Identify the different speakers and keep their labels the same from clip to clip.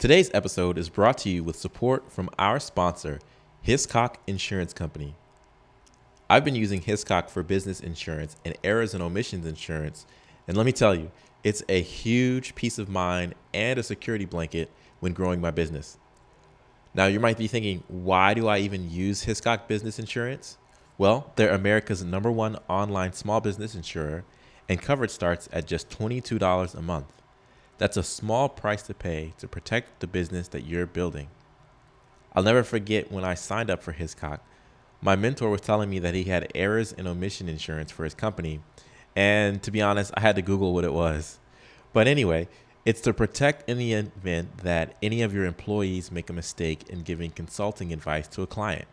Speaker 1: Today's episode is brought to you with support from our sponsor, Hiscox Insurance Company. I've been using Hiscox for business insurance and errors and omissions insurance, and let me tell you, it's a huge peace of mind and a security blanket when growing my business. Now, you might be thinking, why do I even use Hiscox Business Insurance? Well, they're America's number one online small business insurer, and coverage starts at just $22 a month. That's a small price to pay to protect the business that you're building. I'll never forget when I signed up for Hiscox. My mentor was telling me that he had errors and omission insurance for his company, and to be honest, I had to Google what it was. But anyway, it's to protect in the event that any of your employees make a mistake in giving consulting advice to a client.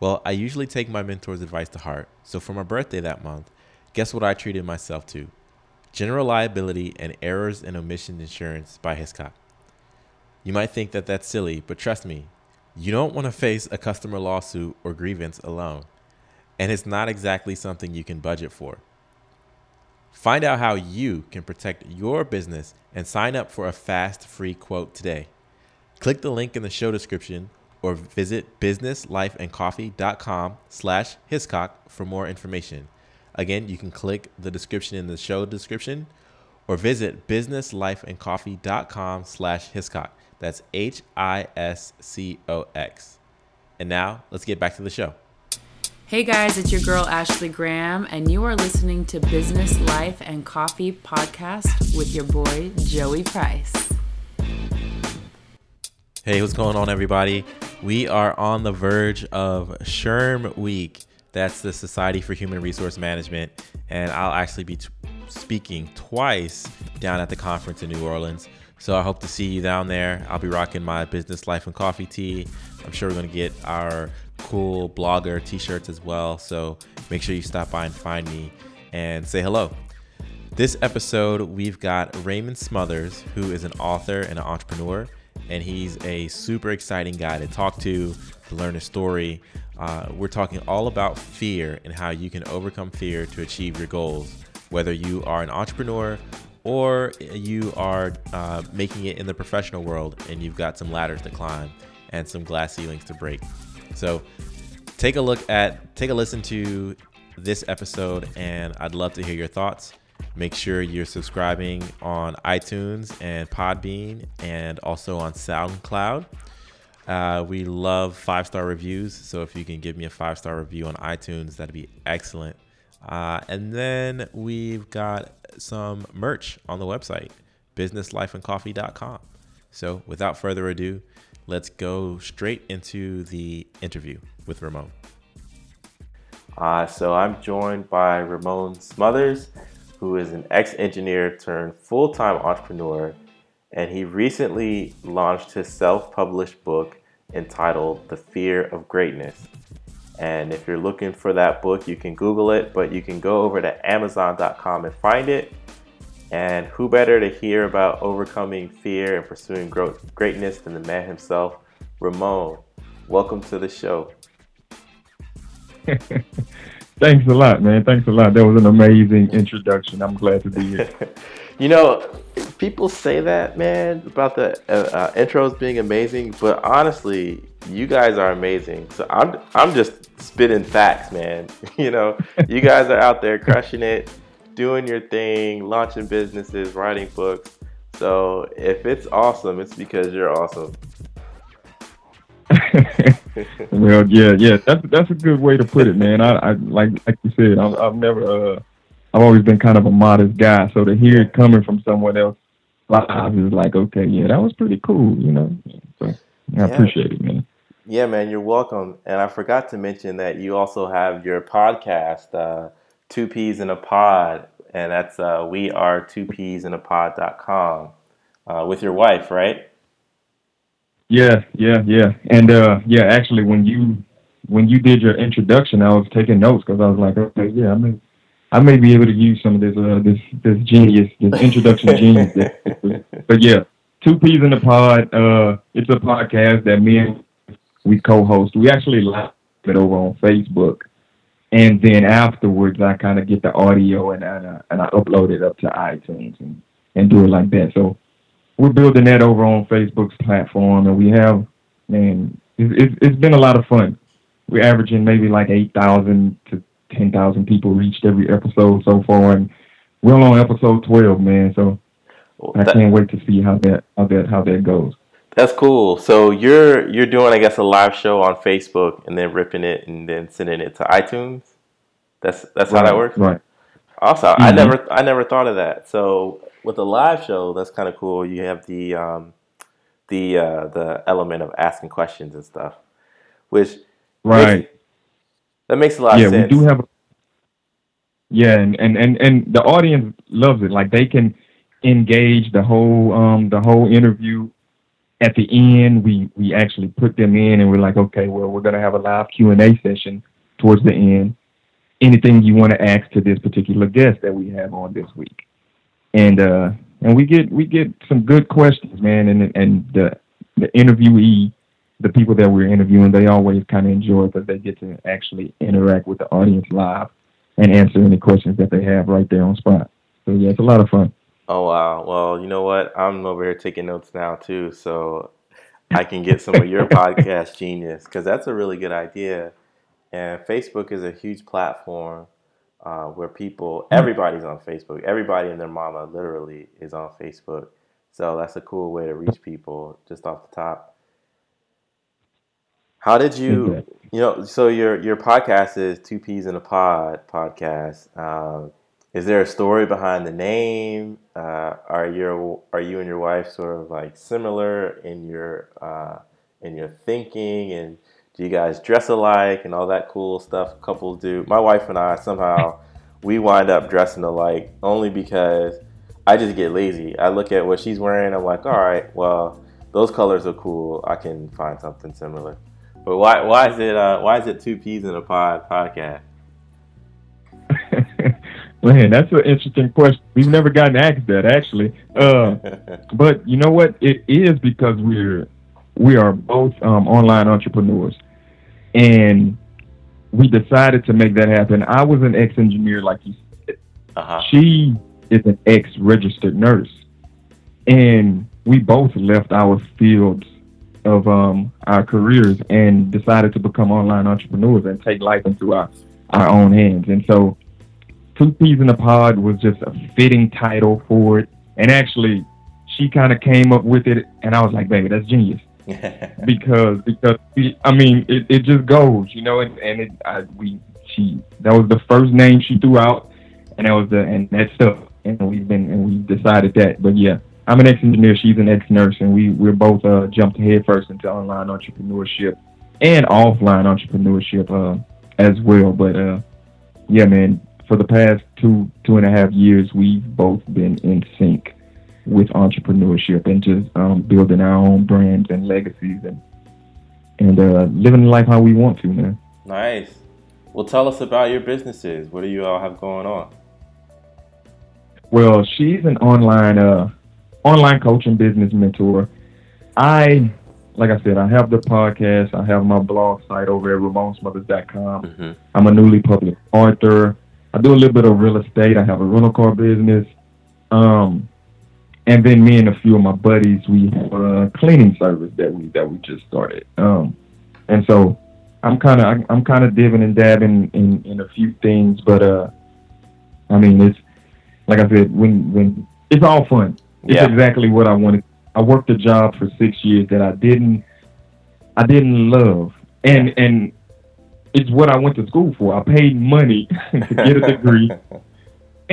Speaker 1: Well, I usually take my mentor's advice to heart, so for my birthday that month, guess what I treated myself to? General liability and errors and omission insurance by Hiscox. You might think that that's silly, but trust me, you don't want to face a customer lawsuit or grievance alone. And it's not exactly something you can budget for. Find out how you can protect your business and sign up for a fast free quote today. Click the link in the show description or visit businesslifeandcoffee.com slash hiscox for more information. Again, you can click the description in the show description or visit businesslifeandcoffee.com slash hiscox. That's H I S C O X. And now let's get back to the show.
Speaker 2: Hey guys, it's your girl Ashley Graham, and you are listening to Business Life and Coffee podcast with your boy Joey Price.
Speaker 1: Hey, what's going on, everybody? We are on the verge of SHRM Week. That's the Society for Human Resource Management. And I'll actually be t- speaking twice down at the conference in New Orleans. So I hope to see you down there. I'll be rocking my business life and coffee tee. I'm sure we're going to get our cool blogger t shirts as well. So make sure you stop by and find me and say hello. This episode, we've got Ramon Smothers, who is an author and an entrepreneur, and he's a super exciting guy to talk to, to learn his story. Uh, we're talking all about fear and how you can overcome fear to achieve your goals, whether you are an entrepreneur or you are uh, making it in the professional world and you've got some ladders to climb and some glass ceilings to break. So take a look at, take a listen to this episode, and I'd love to hear your thoughts. Make sure you're subscribing on iTunes and Podbean and also on SoundCloud. Uh, we love five star reviews. So if you can give me a five star review on iTunes, that'd be excellent. Uh, and then we've got some merch on the website, businesslifeandcoffee.com. So without further ado, let's go straight into the interview with Ramon. Uh, so I'm joined by Ramon Smothers, who is an ex engineer turned full time entrepreneur. And he recently launched his self published book entitled The Fear of Greatness. And if you're looking for that book, you can Google it, but you can go over to Amazon.com and find it. And who better to hear about overcoming fear and pursuing growth, greatness than the man himself, Ramon? Welcome to the show.
Speaker 3: Thanks a lot, man. Thanks a lot. That was an amazing introduction. I'm glad to be here.
Speaker 1: you know, people say that, man, about the uh, uh, intros being amazing, but honestly, you guys are amazing. So I'm I'm just spitting facts, man. you know, you guys are out there crushing it, doing your thing, launching businesses, writing books. So if it's awesome, it's because you're awesome.
Speaker 3: well, yeah, yeah, that's that's a good way to put it, man. I, I like like you said, I've, I've never, uh, I've always been kind of a modest guy, so to hear it coming from someone else live is like, okay, yeah, that was pretty cool, you know. So I yeah. appreciate it, man.
Speaker 1: Yeah, man, you're welcome. And I forgot to mention that you also have your podcast, uh, Two Peas in a Pod, and that's uh, we are two peas in a pod.com uh, with your wife, right?
Speaker 3: Yeah, yeah, yeah. And uh, yeah, actually, when you when you did your introduction, I was taking notes because I was like, okay, yeah, I may I may be able to use some of this uh, this this genius, this introduction genius. but yeah, two peas in the pod. Uh, it's a podcast that me and we co-host. We actually live it over on Facebook, and then afterwards, I kind of get the audio and and, uh, and I upload it up to iTunes and and do it like that. So we're building that over on Facebook's platform, and we have, man, it's, it's been a lot of fun. We're averaging maybe like eight thousand to ten thousand people reached every episode so far, and we're on episode twelve, man. So well, I can't wait to see how that how that how that goes.
Speaker 1: That's cool. So you're you're doing, I guess, a live show on Facebook and then ripping it and then sending it to iTunes. That's that's
Speaker 3: right,
Speaker 1: how that works.
Speaker 3: Right.
Speaker 1: Also, mm-hmm. I never I never thought of that. So with a live show, that's kind of cool. You have the um, the uh, the element of asking questions and stuff, which
Speaker 3: right
Speaker 1: makes, that makes a lot
Speaker 3: yeah,
Speaker 1: of sense.
Speaker 3: Yeah, we do have. A, yeah, and, and and and the audience loves it. Like they can engage the whole um the whole interview. At the end, we we actually put them in, and we're like, okay, well, we're gonna have a live Q and A session towards the end. Anything you want to ask to this particular guest that we have on this week, and uh, and we get we get some good questions, man, and and the the interviewee, the people that we're interviewing, they always kind of enjoy because they get to actually interact with the audience live and answer any questions that they have right there on spot. So yeah, it's a lot of fun.
Speaker 1: Oh wow! Well, you know what? I'm over here taking notes now too, so I can get some of your podcast genius because that's a really good idea. And Facebook is a huge platform uh, where people, hmm. everybody's on Facebook. Everybody and their mama literally is on Facebook. So that's a cool way to reach people just off the top. How did you, you know, so your your podcast is Two Peas in a Pod podcast. Um, is there a story behind the name? Uh, are your are you and your wife sort of like similar in your uh, in your thinking and do you guys dress alike and all that cool stuff couples do? My wife and I somehow we wind up dressing alike only because I just get lazy. I look at what she's wearing, I'm like, all right, well, those colors are cool. I can find something similar. But why why is it uh, why is it two peas in a pod podcast?
Speaker 3: Man, that's an interesting question. We've never gotten asked that actually. Uh, but you know what? It is because we're we are both um, online entrepreneurs, and we decided to make that happen. I was an ex-engineer, like you said. Uh-huh. She is an ex-registered nurse, and we both left our fields of um, our careers and decided to become online entrepreneurs and take life into our our own hands. And so, Two Peas in a Pod was just a fitting title for it. And actually, she kind of came up with it, and I was like, "Baby, that's genius." because because we, I mean it, it just goes, you know, and, and it I, we she that was the first name she threw out, and that was the and that stuff, and we've been and we decided that. But yeah, I'm an ex-engineer, she's an ex-nurse, and we we're both uh, jumped headfirst into online entrepreneurship and offline entrepreneurship uh, as well. But uh, yeah, man, for the past two two and a half years, we've both been in sync with entrepreneurship and just um, building our own brands and legacies and and uh, living life how we want to, man.
Speaker 1: Nice. Well, tell us about your businesses. What do you all have going on?
Speaker 3: Well, she's an online uh, online coaching business mentor. I, like I said, I have the podcast. I have my blog site over at RamonSmothers.com. Mm-hmm. I'm a newly published author. I do a little bit of real estate. I have a rental car business. Um, and then me and a few of my buddies, we have a cleaning service that we that we just started. Um, and so I'm kind of I'm kind of dipping and dabbing in, in a few things, but uh, I mean it's like I said when when it's all fun. It's yeah. exactly what I wanted. I worked a job for six years that I didn't I didn't love, and and it's what I went to school for. I paid money to get a degree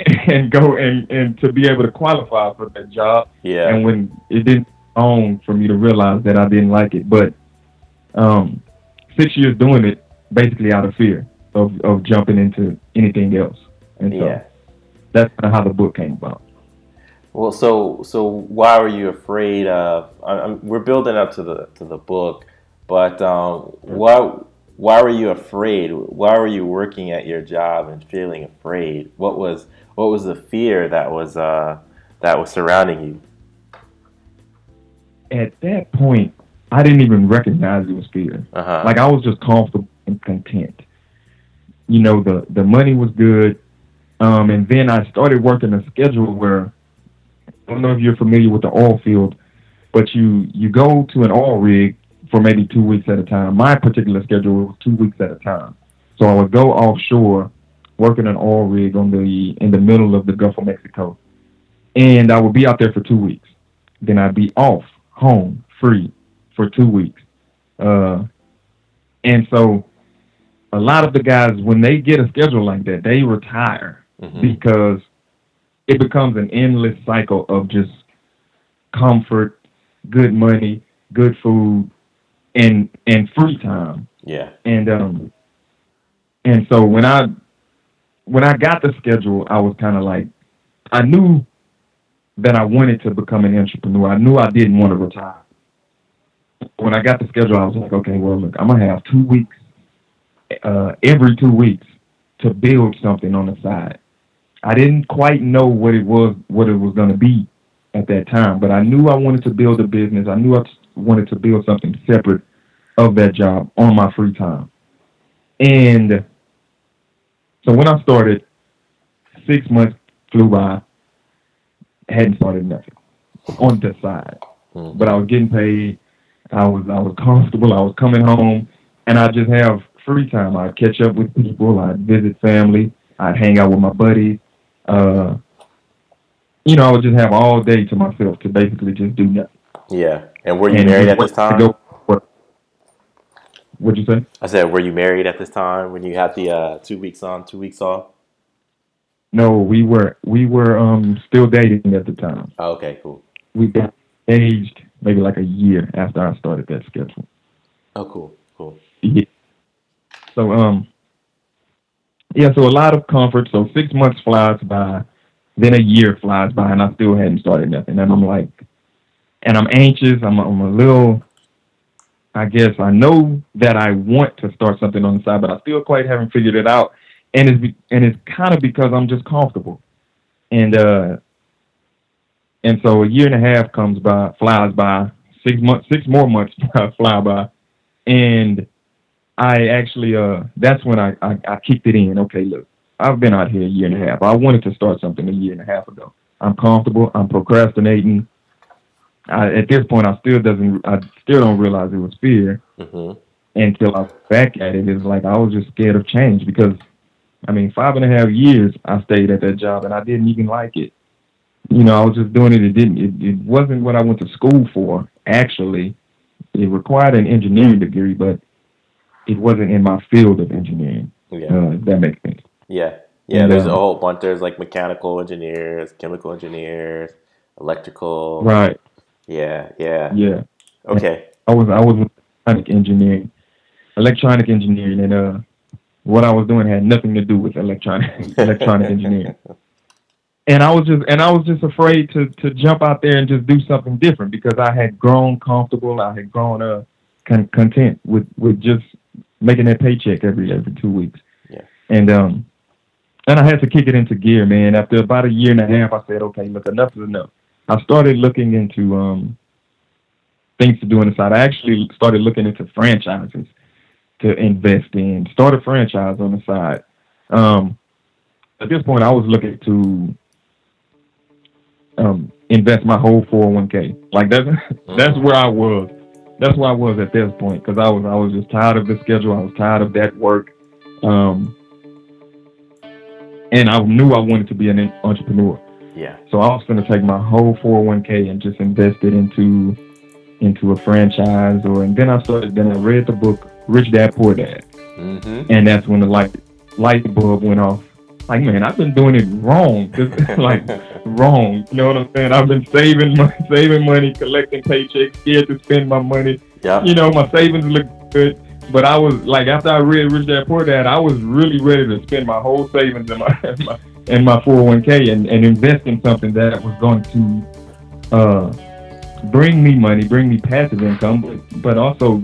Speaker 3: and go and, and to be able to qualify for that job.
Speaker 1: Yeah.
Speaker 3: And when it didn't own for me to realize that I didn't like it. But um, six years doing it basically out of fear of, of jumping into anything else. And so yeah. that's kind of how the book came about.
Speaker 1: Well, so so why were you afraid of? I, we're building up to the to the book, but um, why why were you afraid? Why were you working at your job and feeling afraid? What was what was the fear that was uh, that was surrounding you?
Speaker 3: At that point, I didn't even recognize it was fear. Uh-huh. Like I was just comfortable and content. You know, the the money was good, um, and then I started working a schedule where I don't know if you're familiar with the oil field, but you you go to an oil rig for maybe two weeks at a time. My particular schedule was two weeks at a time. So I would go offshore, working an oil rig on the in the middle of the Gulf of Mexico, and I would be out there for two weeks. Then I'd be off, home, free for two weeks. Uh, and so a lot of the guys, when they get a schedule like that, they retire
Speaker 1: Mhm.
Speaker 3: because it becomes an endless cycle of just comfort, good money, good food, and and free time.
Speaker 1: Yeah.
Speaker 3: And um and so when I when I got the schedule, I was kind of like I knew that I wanted to become an entrepreneur. I knew I didn't want to retire. When I got the schedule, I was like, okay, well, look, I'm gonna have two weeks, uh, every two weeks, to build something on the side. I didn't quite know what it was, what it was gonna be at that time, but I knew I wanted to build a business. I knew I wanted to build something separate of that job on my free time. And so when I started, six months flew by, hadn't started nothing on the side.
Speaker 1: Mhm.
Speaker 3: But I was getting paid. I was I was comfortable. I was coming home, and I just have free time. I'd catch up with people. I'd visit family. I'd hang out with my buddies. Uh, you know, I would just have all day to myself to basically just do nothing.
Speaker 1: Yeah. And were you
Speaker 3: And
Speaker 1: married at this time?
Speaker 3: go- What'd you say?
Speaker 1: I said, were you married at this time when you had the uh, two weeks on, two weeks off?
Speaker 3: No, we were we were um still dating at the time.
Speaker 1: Oh, okay, cool.
Speaker 3: We got engaged maybe like a year after I started that schedule.
Speaker 1: Oh, cool, cool.
Speaker 3: Yeah. So um yeah, so a lot of comfort. So six months flies by, then a year flies by, and I still hadn't started nothing. And I'm like, and I'm anxious. I'm I'm a little. I guess I know that I want to start something on the side, but I still quite haven't figured it out. And it's and it's kind of because I'm just comfortable, and uh, and so a year and a half comes by, flies by. Six months, six more months fly by, and I actually uh that's when I, I I kicked it in. Okay, look, I've been out here a year and a half. I wanted to start something a year and a half ago. I'm comfortable. I'm procrastinating. I, at this point, I still doesn't. I still don't realize it was fear
Speaker 1: hmm
Speaker 3: until I look back at it. It's like I was just scared of change because, I mean, five and a half years I stayed at that job and I didn't even like it. You know, I was just doing it. It didn't. It, it wasn't what I went to school for. Actually, it required an engineering degree, but it wasn't in my field of engineering.
Speaker 1: Yeah,
Speaker 3: Uh, if that makes sense.
Speaker 1: yeah, yeah.
Speaker 3: And,
Speaker 1: There's a
Speaker 3: um,
Speaker 1: whole bunch. There's like mechanical engineers, chemical engineers, electrical.
Speaker 3: Right.
Speaker 1: Yeah, yeah.
Speaker 3: Yeah.
Speaker 1: Okay.
Speaker 3: I was I was electronic engineering, electronic engineering, and uh, what I was doing had nothing to do with electronic electronic engineering. And I was just and I was just afraid to to jump out there and just do something different because I had grown comfortable. I had grown uh of content with with just making that paycheck every every two weeks.
Speaker 1: Yeah.
Speaker 3: And um, and I had to kick it into gear, man. After about a year and a half, I said, okay, look, enough is enough. I started looking into um things to do on the side. I actually started looking into franchises to invest in. Start a franchise on the side. Um, at this point, I was looking to um, invest my whole 401k. Like that's that's where I was. That's where I was at this point because I was I was just tired of the schedule. I was tired of that work, um, and I knew I wanted to be an entrepreneur.
Speaker 1: Yeah.
Speaker 3: So I was going to take my whole 401k and just invest it into into a franchise, or and then I started. Then I read the book Rich Dad Poor Dad,
Speaker 1: Mm-hmm.
Speaker 3: and that's when the light light bulb went off. Like man, I've been doing it wrong, Just, like wrong. You know what I'm saying? I've been saving money, saving money, collecting paychecks, scared to spend my money.
Speaker 1: Yep.
Speaker 3: You know, my savings look good. But I was like, after I read Rich Dad Poor Dad, I was really ready to spend my whole savings in my in my, in my 401k and, and invest in something that was going to uh, bring me money, bring me passive income, but, but also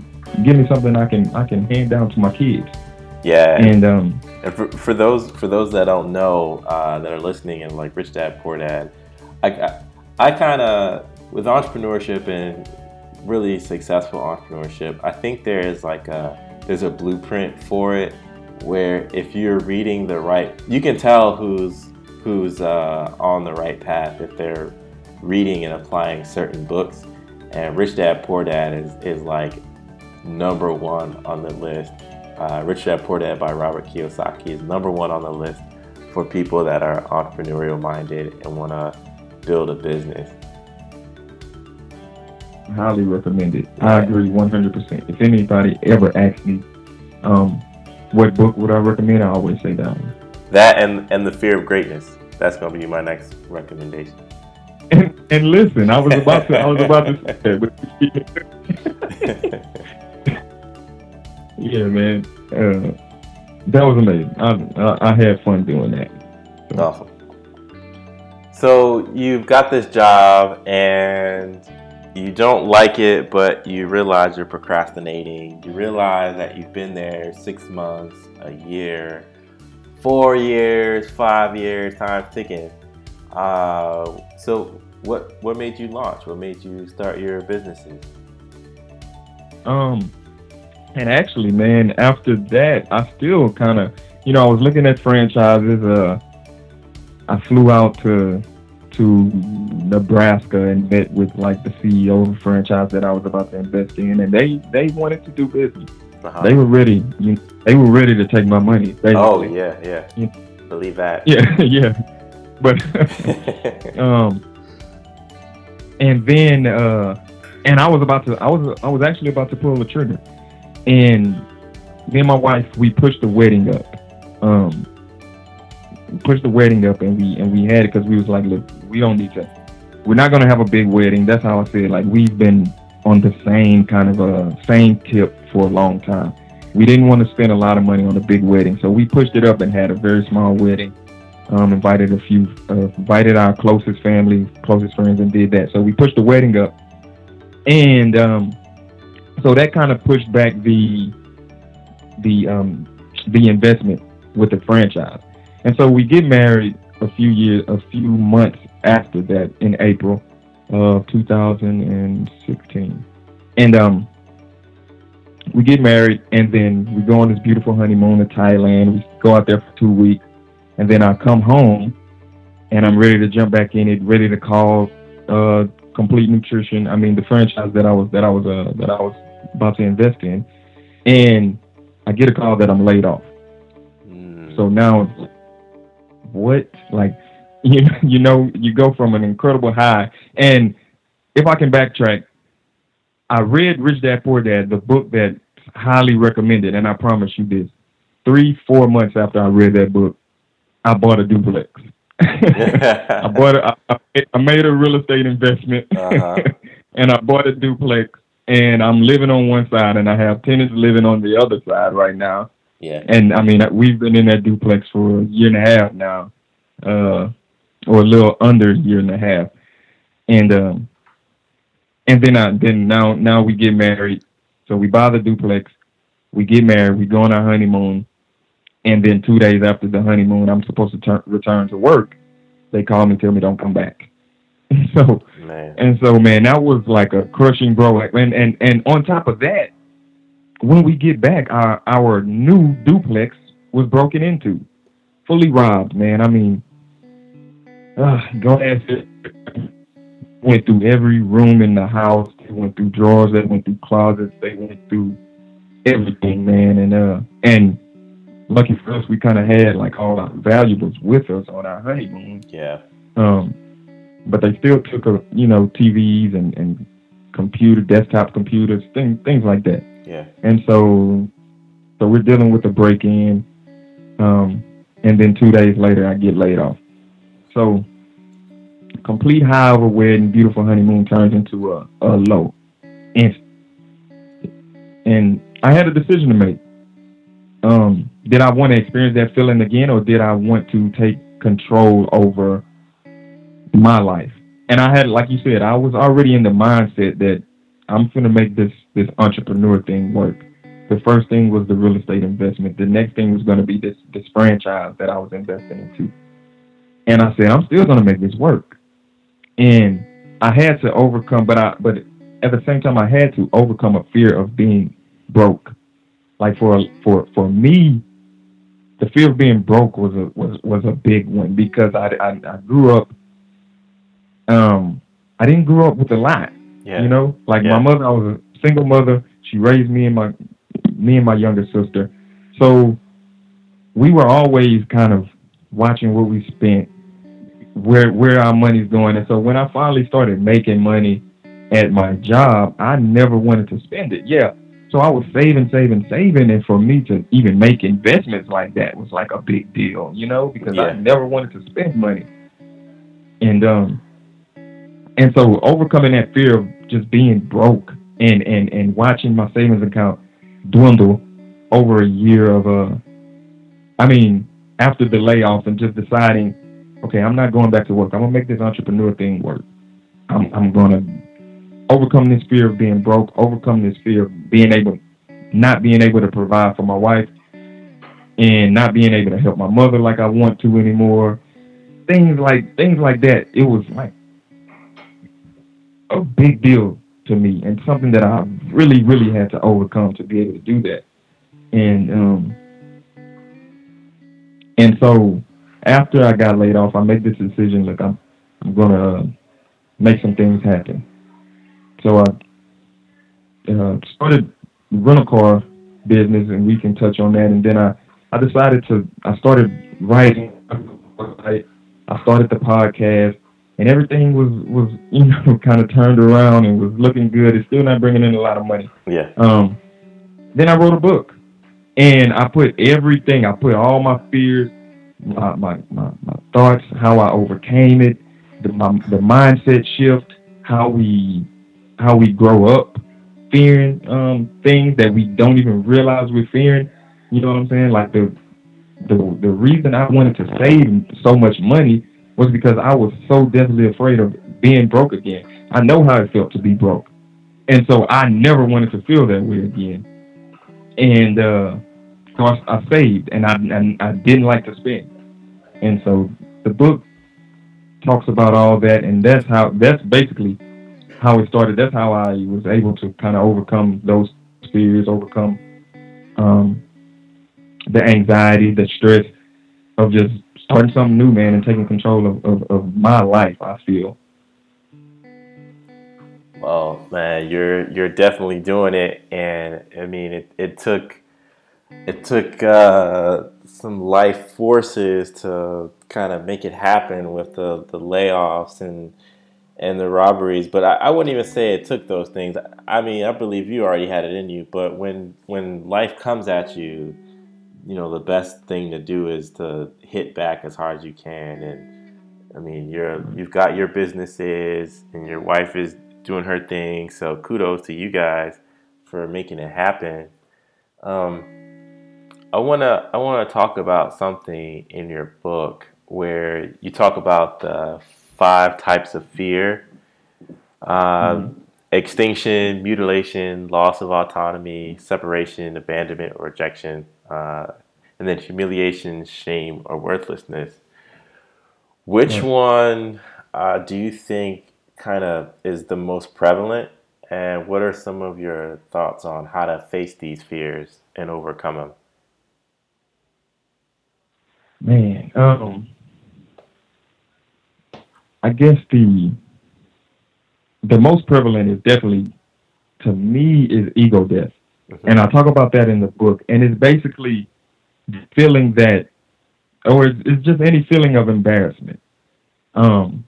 Speaker 3: give me something I can I can hand down to my kids.
Speaker 1: Yeah.
Speaker 3: And um,
Speaker 1: And for, for those for those that don't know uh, that are listening and like Rich Dad Poor Dad, I I, I kind of with entrepreneurship and really successful entrepreneurship, I think there is like a there's a blueprint for it where if you're reading the right, you can tell who's who's uh, on the right path if they're reading and applying certain books. And Rich Dad Poor Dad is, is like number one on the list. Uh, Rich Dad Poor Dad by Robert Kiyosaki is number one on the list for people that are entrepreneurial minded and want to build a business.
Speaker 3: Highly recommended. I agree 100%. If anybody ever asks me, um, what book would I recommend? I always say that one.
Speaker 1: That and and the fear of greatness. That's gonna be my next recommendation.
Speaker 3: And and listen, I was about to I was about to say that. yeah, man. Uh, that was amazing. I, I, I had fun doing that.
Speaker 1: So. Awesome. So you've got this job and you don't like it, but you realize you're procrastinating. You realize that you've been there six months, a year, four years, five years, time's ticking. Uh, so what what made you launch? What made you start your businesses?
Speaker 3: Um, and actually, man, after that, I still kind of, you know, I was looking at franchises. Uh, I flew out to to Nebraska and met with like the CEO of the franchise that I was about to invest in, and they they wanted to do business. Uh-huh. They were ready. You, they were ready to take my money. Basically.
Speaker 1: Oh yeah, yeah. You, Believe that.
Speaker 3: Yeah, yeah. But um, and then uh, and I was about to. I was I was actually about to pull the trigger and me and my wife we pushed the wedding up um pushed the wedding up and we and we had it because we was like look we don't need to we're not gonna have a big wedding. That's how i said like we've been on the same kind of a uh, same tip for a long time. We didn't want to spend a lot of money on a big wedding so we pushed it up and had a very small wedding. Um, invited a few uh, invited our closest family closest friends and did that. So we pushed the wedding up. And um, so that kind of pushed back the the um, the investment with the franchise. And so we get married a few years, a few months after that in April of 2016. And um, we get married, and then we go on this beautiful honeymoon to Thailand. We go out there for two weeks, and then I come home, and I'm ready to jump back in it, ready to call uh, Complete Nutrition. I mean, the franchise that I was that I was uh, that I was about to invest in, and I get a call that I'm laid off. Mm. So now, what? Like, you you know, you go from an incredible high, and if I can backtrack, I read Rich Dad Poor Dad, the book that highly recommended, and I promise you this: three, four months after I read that book, I bought a duplex. I bought a, I, I made a real estate investment, uh-huh. and I bought a duplex and I'm living on one side, and I have tenants living on the other side right now.
Speaker 1: Yeah.
Speaker 3: And I mean, we've been in that duplex for a year and a half now, uh, or a little under a year and a half, and um, and then I then now now we get married, so we buy the duplex, we get married, we go on our honeymoon, and then two days after the honeymoon, I'm supposed to turn, return to work. They call me, and tell me don't come back. so man. and so man, that was like a crushing blow. And and and on top of that, when we get back, our our new duplex was broken into, fully robbed. Man, I mean, uh, go ahead. Went through every room in the house. They went through drawers. They went through closets. They went through everything, man. And uh, and lucky for us, we kind of had like all our valuables with us on our honeymoon.
Speaker 1: Yeah.
Speaker 3: Um, but they still took a you know TVs and and computer desktop computers things things like that.
Speaker 1: Yeah.
Speaker 3: And so so we're dealing with a break in, um, and then two days later I get laid off. So complete high of a wedding, beautiful honeymoon turns into a, a low. And and I had a decision to make. Um, did I want to experience that feeling again, or did I want to take control over my life. And I had, like you said, I was already in the mindset that I'm gonna make this this entrepreneur thing work. The first thing was the real estate investment. The next thing was gonna be this this franchise that I was investing into. And I said, I'm still gonna make this work. And I had to overcome, but I but at the same time I had to overcome a fear of being broke. Like for for for me, the fear of being broke was a was was a big one because I I, I grew up um, I didn't grow up with a lot.
Speaker 1: Yeah.
Speaker 3: You know, like
Speaker 1: Yeah.
Speaker 3: my mother, I was a single mother. She raised me and my me and my younger sister. So we were always kind of watching what we spent, where where our money's going. And so when I finally started making money at my job, I never wanted to spend it. Yeah. So I was saving, saving, saving, and for me to even make investments like that was like a big deal, you know, because I never wanted to spend money. And um and so overcoming that fear of just being broke and and and watching my savings account dwindle over a year of uh I mean after the layoff and just deciding okay I'm not going back to work. I'm gonna make this entrepreneur thing work. I'm I'm gonna overcome this fear of being broke overcome this fear of being able not being able to provide for my wife and not being able to help my mother like I want to anymore. Things like things like that. It was like a big deal to me and something that I really, really had to overcome to be able to do that. And um and so after I got laid off, I made this decision. Look, I'm I'm gonna uh, make some things happen. So I uh, started rental car business, and we can touch on that. And then I I decided to I started writing. I, I started the podcast, and everything was was you know kind of turned around and was looking good. It's still not bringing in a lot of money.
Speaker 1: Yeah.
Speaker 3: Um, then I wrote a book, and I put everything. I put all my fears, my my my, my thoughts, how I overcame it, the my, the mindset shift, how we how we grow up fearing um things that we don't even realize we're fearing. You know what I'm saying? Like the the the reason I wanted to save so much money was because I was so deathly afraid of being broke again. I know how it felt to be broke. And so I never wanted to feel that way again. And uh so I, I saved and I and I didn't like to spend. And so the book talks about all that and that's how that's basically how it started. That's how I was able to kind of overcome those fears, overcome um the anxiety, the stress of just starting something new, man, and taking control of, of, of my life, I feel.
Speaker 1: Well, man, you're you're definitely doing it, and I mean, it, it took it took uh, some life forces to kind of make it happen with the, the layoffs and and the robberies. But I, I wouldn't even say it took those things. I mean, I believe you already had it in you. But when when life comes at you, you know, the best thing to do is to hit back as hard as you can. And I mean, you're you've got your businesses, and your wife is doing her thing. So kudos to you guys for making it happen. Um, I wanna I wanna talk about something in your book where you talk about the five types of fear: um, extinction, mutilation, loss of autonomy, separation, abandonment, or rejection, uh, and then humiliation, shame, or worthlessness. Which
Speaker 3: Yeah.
Speaker 1: one uh, do you think kind of is the most prevalent? And what are some of your thoughts on how to face these fears and overcome them?
Speaker 3: Man, um, I guess the the most prevalent is definitely, to me, is ego death, and I talk about that in the book. And it's basically the feeling that, or it's, it's just any feeling of embarrassment. Um,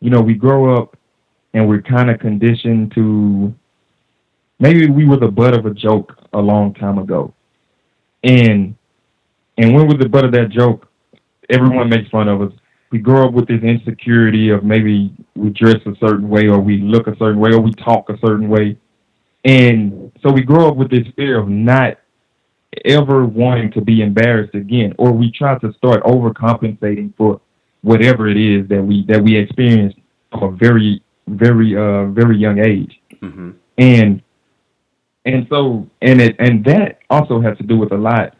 Speaker 3: you know, we grow up and we're kind of conditioned to maybe we were the butt of a joke a long time ago, and and when we're the butt of that joke, everyone makes fun of us. We grow up with this insecurity of maybe we dress a certain way or we look a certain way or we talk a certain way. And so we grow up with this fear of not ever wanting to be embarrassed again. Or we try to start overcompensating for whatever it is that we that we experience from a very, very uh very young age
Speaker 1: Mm-hmm.
Speaker 3: and and so and it and that also has to do with a lot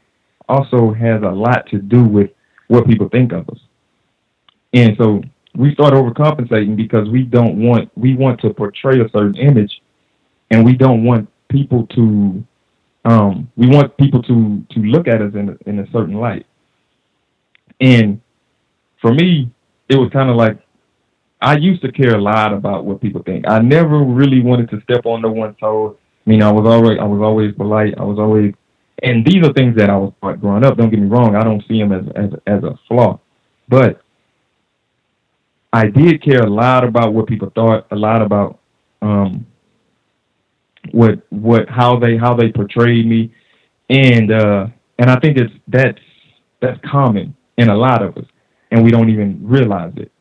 Speaker 3: also has a lot to do with what people think of us and so we start overcompensating because we don't want we want to portray a certain image and we don't want people to um we want people to to look at us in a, in a certain light and for me it was kind of like I used to care a lot about what people think. I never really wanted to step on no one's toes. I mean, I was always I was always polite. I was always, and these are things that I was taught growing up. Don't get me wrong. I don't see them as as as a flaw, but I did care a lot about what people thought. A lot about um, what what how they how they portrayed me, and uh, and I think it's that's that's common in a lot of us, and we don't even realize it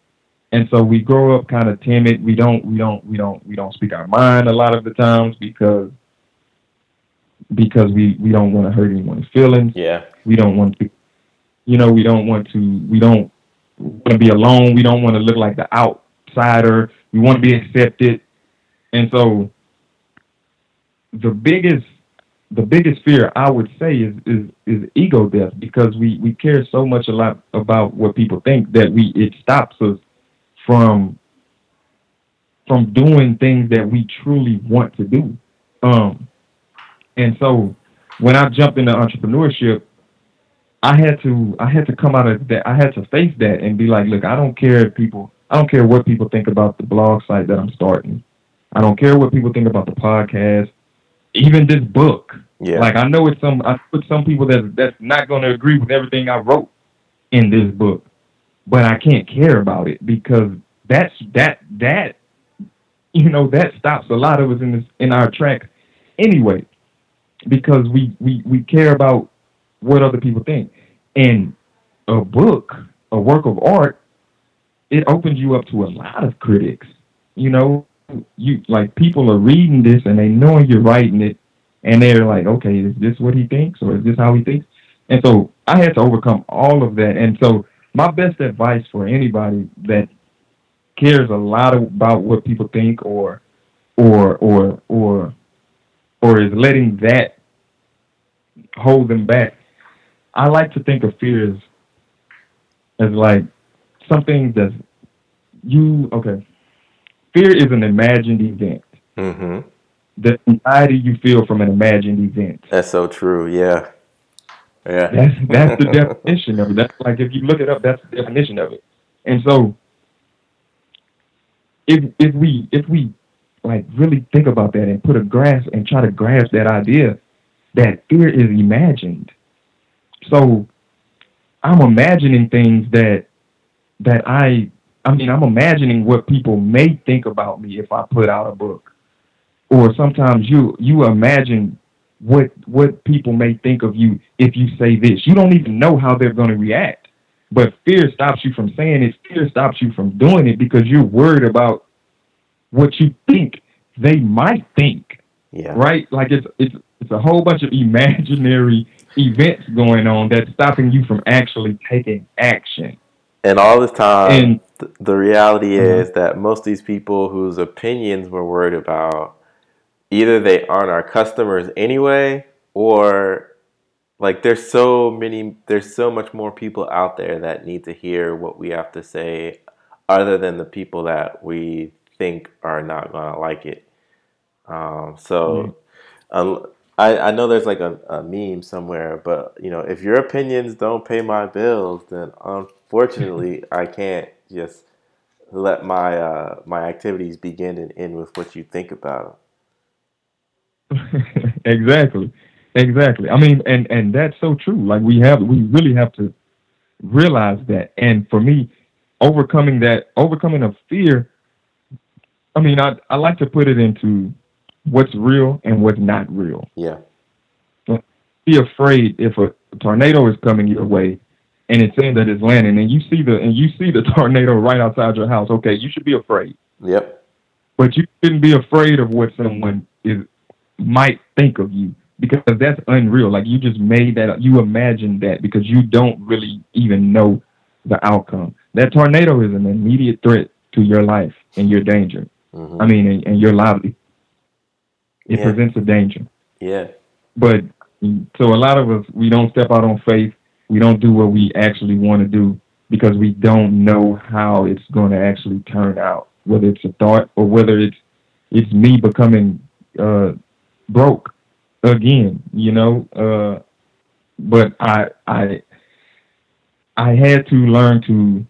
Speaker 3: and so we grow up kind of timid. We don't we don't we don't we don't speak our mind a lot of the times because because we we don't want to hurt anyone's feelings.
Speaker 1: Yeah.
Speaker 3: We don't want to, you know, we don't want to we don't want to be alone. We don't want to look like the outsider. We want to be accepted, and so the biggest the biggest fear I would say is is is ego death because we we care so much a lot about what people think that we it stops us from from doing things that we truly want to do. Um, and so when I jumped into entrepreneurship, I had to I had to come out of that. I had to face that and be like, look, I don't care if people I don't care what people think about the blog site that I'm starting. I don't care what people think about the podcast, even this book.
Speaker 1: Yeah.
Speaker 3: Like I know it's some I put some people that that's not going to agree with everything I wrote in this book but I can't care about it because that's that that you know that stops a lot of us in this in our tracks anyway because we we we care about what other people think. And a book a work of art it opens you up to a lot of critics. You know you like people are reading this and they know you're writing it and they're like okay is this what he thinks or is this how he thinks? And so i had to overcome all of that. And so my best advice for anybody that cares a lot about what people think or or or or or is letting that hold them back. I like to think of fear as as like something that you okay. Fear is an imagined event.
Speaker 1: Mm-hmm.
Speaker 3: The anxiety you feel from an imagined event.
Speaker 1: That's so true. Yeah. Yeah.
Speaker 3: That's that's the definition of it. That's like if you look it up, that's the definition of it. And so if if we if we like really think about that and put a grasp and try to grasp that idea that fear is imagined. So I'm imagining things that that I I mean I'm imagining what people may think about me if I put out a book. Or sometimes you you imagine what what people may think of you if you say this. You don't even know how they're going to react. But fear stops you from saying it. Fear stops you from doing it because you're worried about what you think they might think.
Speaker 1: Yeah.
Speaker 3: Right? Like it's it's it's a whole bunch of imaginary events going on that's stopping you from actually taking action.
Speaker 1: And all this time,
Speaker 3: And-
Speaker 1: th- the reality
Speaker 3: Mhm.
Speaker 1: is that most of these people whose opinions we're worried about, either they aren't our customers anyway, or like there's so many, there's so much more people out there that need to hear what we have to say, other than the people that we think are not gonna like it. Um, so, um, I, I know there's like a, a meme somewhere, but you know, if your opinions don't pay my bills, then unfortunately, I can't just let my uh, my activities begin and end with what you think about them.
Speaker 3: exactly. Exactly. I mean, and and that's so true. Like we have, we really have to realize that. And for me, overcoming that, overcoming a fear. I mean, I I like to put it into what's real and what's not real.
Speaker 1: Yeah,
Speaker 3: Be afraid if a tornado is coming your way, and it's saying that it's landing, and you see the and you see the tornado right outside your house. Okay, you should be afraid,
Speaker 1: yep,
Speaker 3: but you shouldn't be afraid of what someone is might think of you because that's unreal. Like you just made that up. You imagined that because you don't really even know the outcome. That tornado is an immediate threat to your life and your danger.
Speaker 1: Hmm
Speaker 3: I mean, and, and your livelihood. It
Speaker 1: Yeah.
Speaker 3: presents a danger.
Speaker 1: yeah,
Speaker 3: But so a lot of us, we don't step out on faith. We don't do what we actually want to do because we don't know how it's going to actually turn out. Whether it's a thought or whether it's it's me becoming uh, broke again. You know. Uh, but I I I had to learn to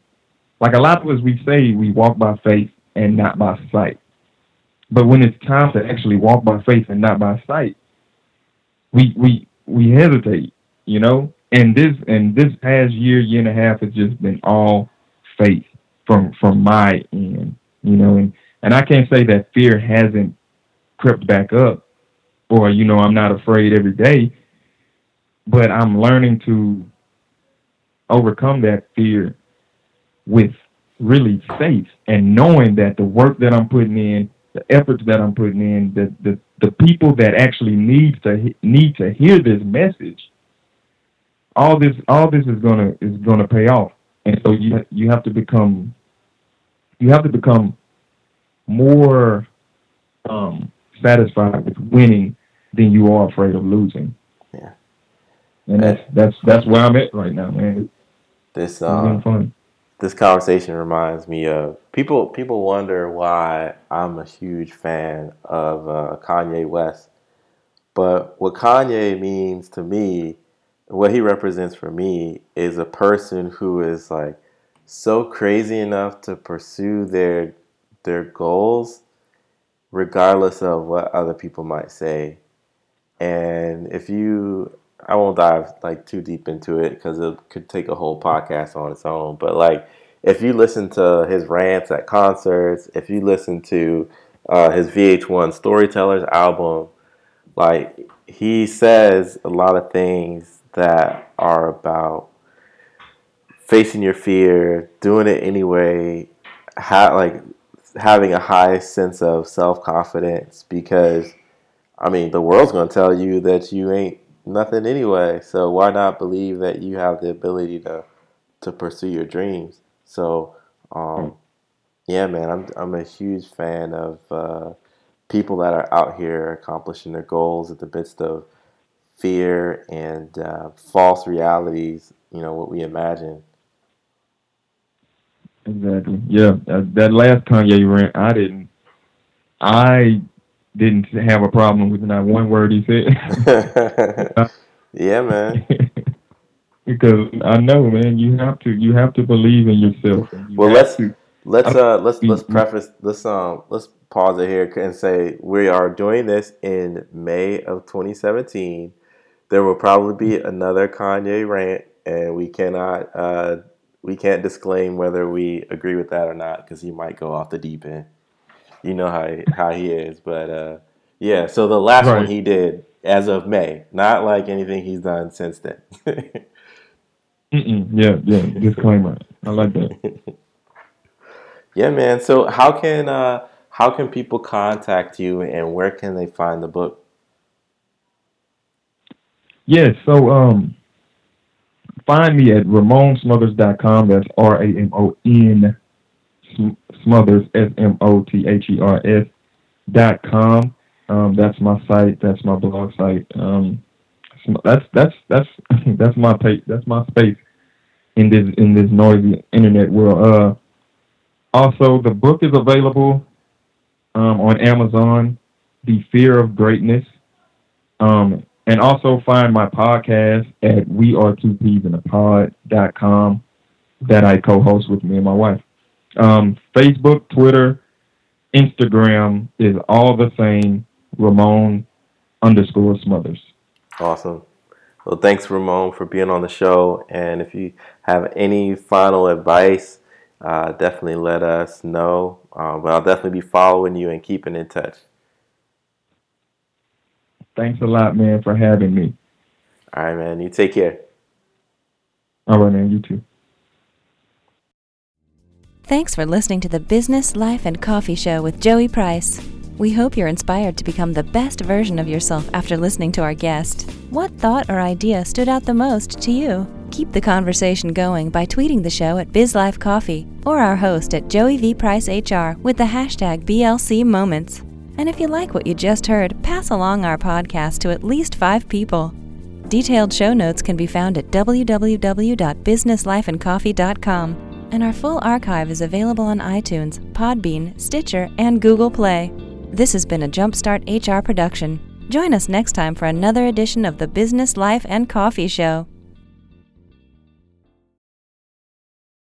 Speaker 3: like a lot of us, we say we walk by faith and not by sight. But when it's time to actually walk by faith and not by sight, we we we hesitate, you know. And this and this past year, year and a half has just been all faith from from my end, you know. And and I can't say that fear hasn't crept back up, or you know, I'm not afraid every day. But I'm learning to overcome that fear with really safe and knowing that the work that I'm putting in, the efforts that I'm putting in, the the, the people that actually need to need to hear this message, all this all this is gonna is gonna pay off. And so you you have to become you have to become more um, satisfied with winning than you are afraid of losing.
Speaker 1: Yeah.
Speaker 3: And that's that's that's where I'm at right now, man.
Speaker 1: This um,
Speaker 3: fun.
Speaker 1: This conversation reminds me of people. People wonder why I'm a huge fan of uh, Kanye West, but what Kanye means to me, what he represents for me, is a person who is like so crazy enough to pursue their their goals, regardless of what other people might say. And if you, I won't dive like too deep into it because it could take a whole podcast on its own. But like, if you listen to his rants at concerts, if you listen to uh, his VH1 Storytellers album, like he says a lot of things that are about facing your fear, doing it anyway, ha- like having a high sense of self confidence because I mean the world's gonna tell you that you ain't nothing anyway. So why not believe that you have the ability to to pursue your dreams? So um, yeah, man, I'm I'm a huge fan of uh, people that are out here accomplishing their goals at the midst of fear and uh, false realities. You know what we imagine.
Speaker 3: Exactly. Yeah. That, that last Kanye rant, I didn't. I didn't have a problem with not one word he said.
Speaker 1: yeah, man.
Speaker 3: because I know, man, you have to you have to believe in yourself. you
Speaker 1: Well, let's
Speaker 3: to-
Speaker 1: let's uh let's let's preface let's um let's pause it here and say we are doing this in May of 2017. There will probably be another Kanye rant, and we cannot uh we can't disclaim whether we agree with that or not because he might go off the deep end. You know how he, how he is, but uh yeah. So the last one he did as of May, not like anything he's done since then.
Speaker 3: Mm-mm, yeah, yeah. Disclaimer. I like that.
Speaker 1: Yeah, man. So how can uh how can people contact you and where can they find the book?
Speaker 3: Yeah. So um, find me at RamonSmothers.com. That's R A M O N Smothers S M O T H E R S dot com. Um, that's my site. That's my blog site. Um, that's that's that's that's my page. That's my space in this in this noisy internet world. Uh, also, the book is available um, on Amazon. The Fear of Greatness. Um, and also find my podcast at we are two peas in a pod.com that I co-host with me and my wife. Um, Facebook, Twitter, Instagram is all the same. Ramon underscore Smothers.
Speaker 1: Awesome. Well, thanks, Ramon, for being on the show. And if you have any final advice, uh, definitely let us know. Uh, but I'll definitely be following you and keeping in touch.
Speaker 3: Thanks a lot, man, for having me.
Speaker 1: All right, man. You take care.
Speaker 3: All right, man. You too.
Speaker 4: Thanks for listening to the Business, Life, and Coffee Show with Joey Price. We hope you're inspired to become the best version of yourself after listening to our guest. What thought or idea stood out the most to you? Keep the conversation going by tweeting the show at BizLifeCoffee or our host at Joey V. Price HR with the hashtag BLC Moments. And if you like what you just heard, pass along our podcast to at least five people. Detailed show notes can be found at www.businesslifeandcoffee.com, and our full archive is available on iTunes, Podbean, Stitcher, and Google Play. This has been a Jumpstart HR production. Join us next time for another edition of the Business Life and Coffee Show.